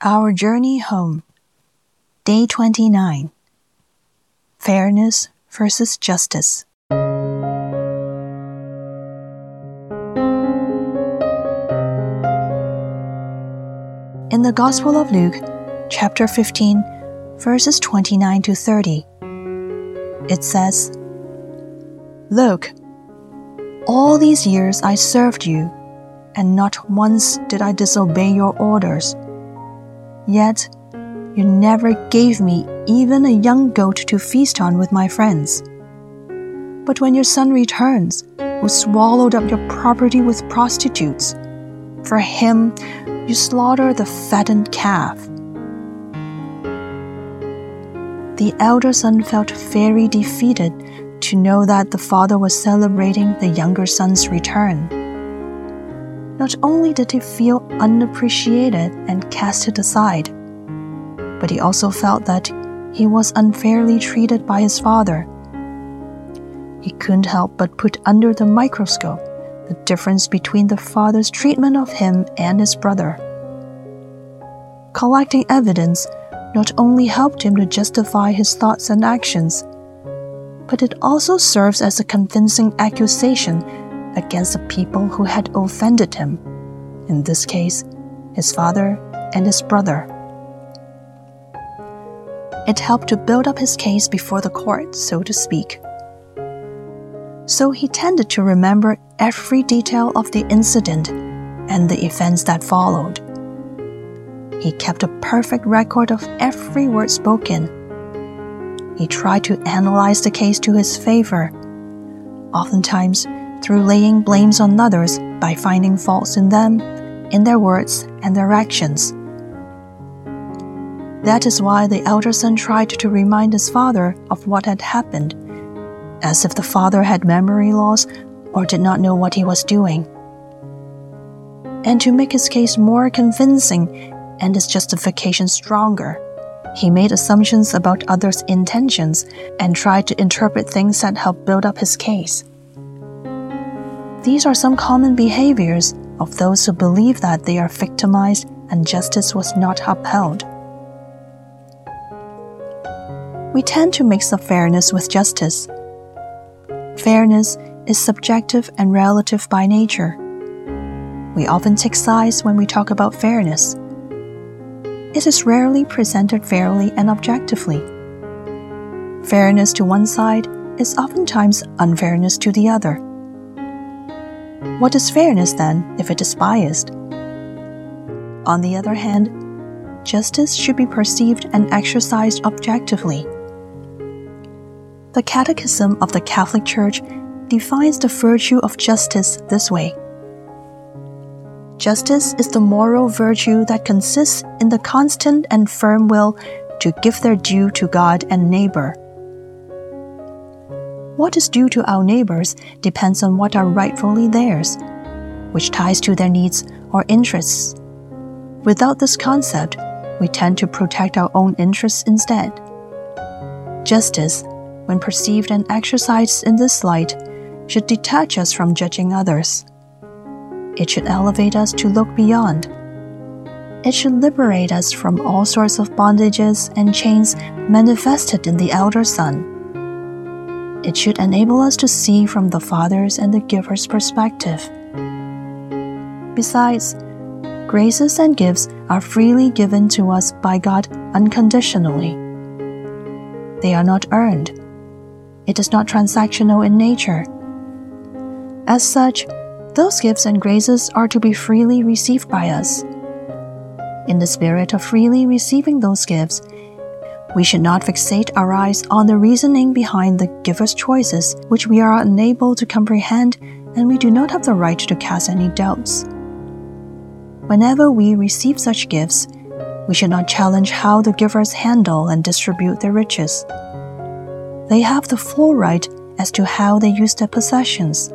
Our Journey Home, Day 29 Fairness versus Justice. In the Gospel of Luke, chapter 15, verses 29 to 30, it says, Look, all these years I served you, and not once did I disobey your orders. Yet, you never gave me even a young goat to feast on with my friends. But when your son returns, who swallowed up your property with prostitutes, for him you slaughter the fattened calf. The elder son felt very defeated to know that the father was celebrating the younger son's return. Not only did he feel unappreciated and casted aside, but he also felt that he was unfairly treated by his father. He couldn't help but put under the microscope the difference between the father's treatment of him and his brother. Collecting evidence not only helped him to justify his thoughts and actions, but it also serves as a convincing accusation against the people who had offended him, in this case, his father and his brother. It helped to build up his case before the court, so to speak. So he tended to remember every detail of the incident and the events that followed. He kept a perfect record of every word spoken. He tried to analyze the case to his favor, oftentimes through laying blames on others by finding faults in them, in their words, and their actions. That is why the elder son tried to remind his father of what had happened, as if the father had memory loss or did not know what he was doing. And to make his case more convincing and his justification stronger, he made assumptions about others' intentions and tried to interpret things that helped build up his case. These are some common behaviors of those who believe that they are victimized and justice was not upheld. We tend to mix up fairness with justice. Fairness is subjective and relative by nature. We often take sides when we talk about fairness. It is rarely presented fairly and objectively. Fairness to one side is oftentimes unfairness to the other. What is fairness then if it is biased? On the other hand, justice should be perceived and exercised objectively. The Catechism of the Catholic Church defines the virtue of justice this way Justice is the moral virtue that consists in the constant and firm will to give their due to God and neighbor what is due to our neighbors depends on what are rightfully theirs, which ties to their needs or interests. Without this concept, we tend to protect our own interests instead. Justice, when perceived and exercised in this light, should detach us from judging others. It should elevate us to look beyond. It should liberate us from all sorts of bondages and chains manifested in the elder son. It should enable us to see from the Father's and the Giver's perspective. Besides, graces and gifts are freely given to us by God unconditionally. They are not earned. It is not transactional in nature. As such, those gifts and graces are to be freely received by us. In the spirit of freely receiving those gifts, we should not fixate our eyes on the reasoning behind the giver's choices, which we are unable to comprehend, and we do not have the right to cast any doubts. Whenever we receive such gifts, we should not challenge how the givers handle and distribute their riches. They have the full right as to how they use their possessions.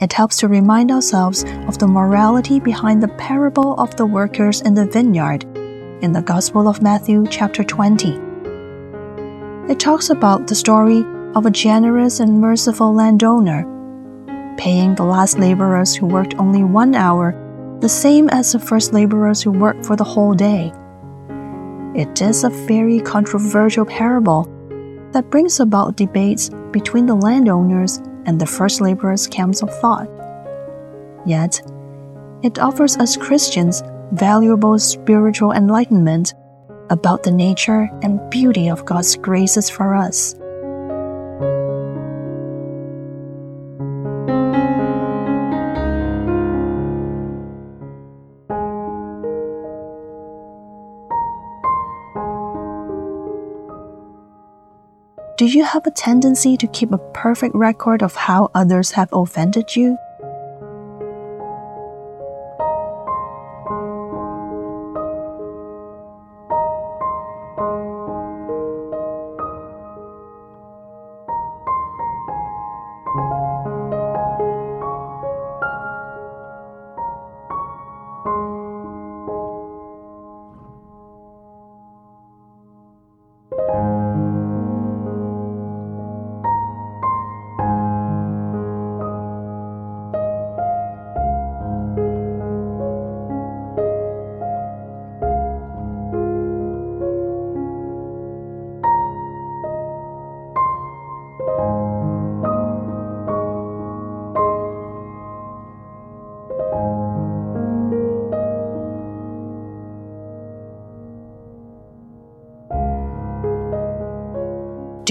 It helps to remind ourselves of the morality behind the parable of the workers in the vineyard in the Gospel of Matthew, chapter 20. It talks about the story of a generous and merciful landowner paying the last laborers who worked only one hour the same as the first laborers who worked for the whole day. It is a very controversial parable that brings about debates between the landowners and the first laborers' camps of thought. Yet, it offers us Christians valuable spiritual enlightenment about the nature and beauty of God's graces for us. Do you have a tendency to keep a perfect record of how others have offended you?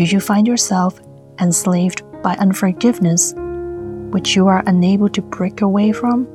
Do you find yourself enslaved by unforgiveness, which you are unable to break away from?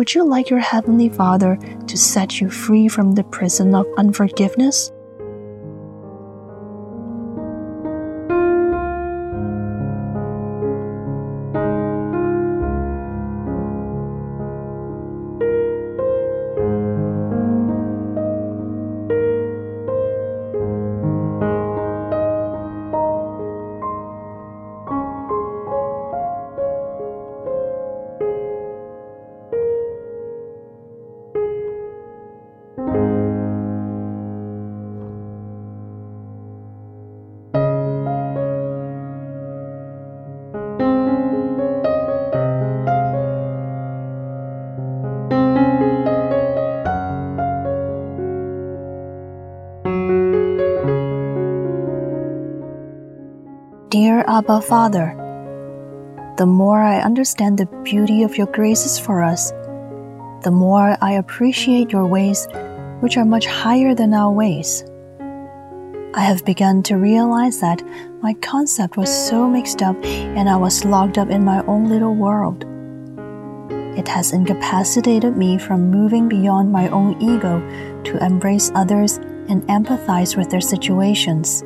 Would you like your Heavenly Father to set you free from the prison of unforgiveness? Dear Abba Father, the more I understand the beauty of your graces for us, the more I appreciate your ways, which are much higher than our ways. I have begun to realize that my concept was so mixed up and I was locked up in my own little world. It has incapacitated me from moving beyond my own ego to embrace others and empathize with their situations.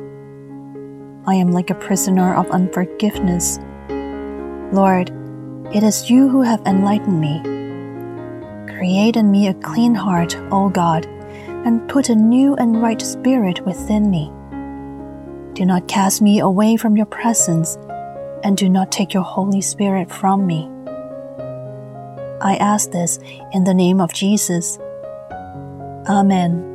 I am like a prisoner of unforgiveness. Lord, it is you who have enlightened me. Create in me a clean heart, O God, and put a new and right spirit within me. Do not cast me away from your presence, and do not take your Holy Spirit from me. I ask this in the name of Jesus. Amen.